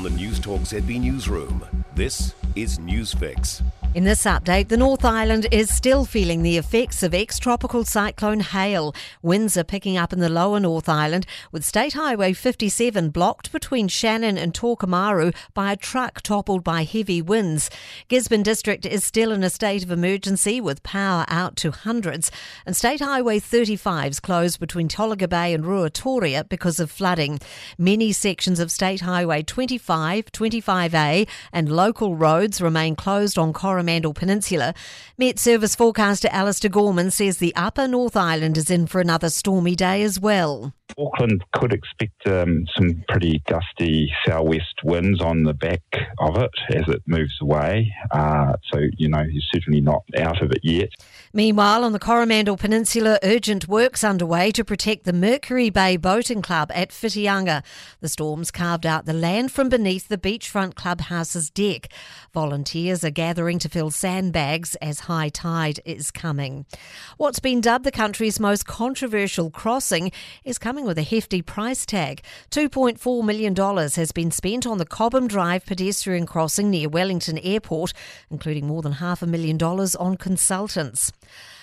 from the Newstalk ZB Newsroom, this is Newsfix. In this update, the North Island is still feeling the effects of ex tropical cyclone Hale. Winds are picking up in the lower North Island, with State Highway 57 blocked between Shannon and Tokomaru by a truck toppled by heavy winds. Gisborne District is still in a state of emergency with power out to hundreds, and State Highway 35 is closed between Tolaga Bay and Ruatoria because of flooding. Many sections of State Highway 25, 25A, and local roads remain closed on Coromandel Peninsula. Met Service forecaster Alistair Gorman says the upper North Island is in for another stormy day as well. Auckland could expect um, some pretty gusty southwest winds on the back of it as it moves away. Uh, so, you know, he's certainly not out of it yet. Meanwhile, on the Coromandel Peninsula, urgent works underway to protect the Mercury Bay Boating Club at Whitianga. The storms carved out the land from beneath the beachfront clubhouse's deck. Volunteers are gathering to fill sandbags as high tide is coming. What's been dubbed the country's most controversial crossing is coming coming with a hefty price tag. $2.4 million has been spent on the Cobham Drive pedestrian crossing near Wellington Airport, including more than half a million dollars on consultants.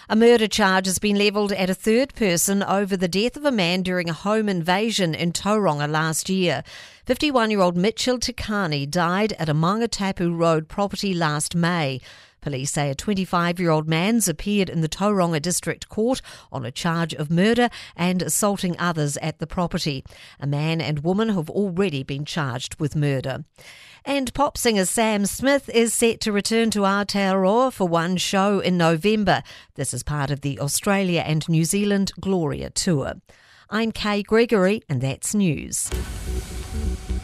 A murder charge has been levelled at a third person over the death of a man during a home invasion in Tauranga last year. 51 year old Mitchell Tikani died at a Mangatapu Road property last May. Police say a 25 year old man's appeared in the Tauranga District Court on a charge of murder and assaulting others at the property. A man and woman have already been charged with murder. And pop singer Sam Smith is set to return to Aotearoa for one show in November. This is part of the Australia and New Zealand Gloria Tour. I'm Kay Gregory, and that's news.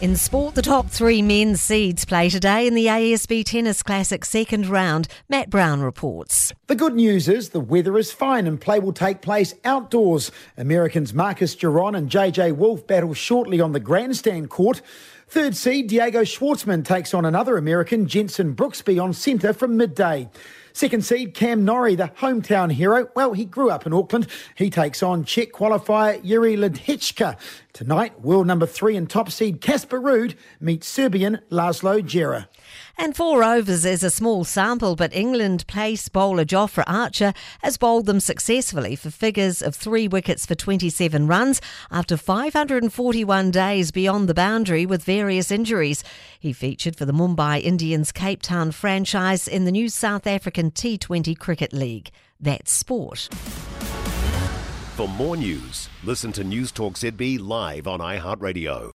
In sport, the top three men's seeds play today in the ASB Tennis Classic second round. Matt Brown reports. The good news is the weather is fine and play will take place outdoors. Americans Marcos Giron and JJ Wolf battle shortly on the grandstand court. Third seed Diego Schwartzman takes on another American, Jenson Brooksby, on centre from midday. Second seed Cam Norrie, the hometown hero. Well, he grew up in Auckland. He takes on Czech qualifier Jiri Lehecka. Tonight, world number three and top seed Casper Ruud meets Serbian Laslo Djere. And four overs is a small sample, but England pace bowler Jofra Archer has bowled them successfully for figures of three wickets for 27 runs after 541 days beyond the boundary with various injuries. He featured for the Mumbai Indians Cape Town franchise in the new South African T20 Cricket League. That's sport. For more news, listen to Newstalk ZB live on iHeartRadio.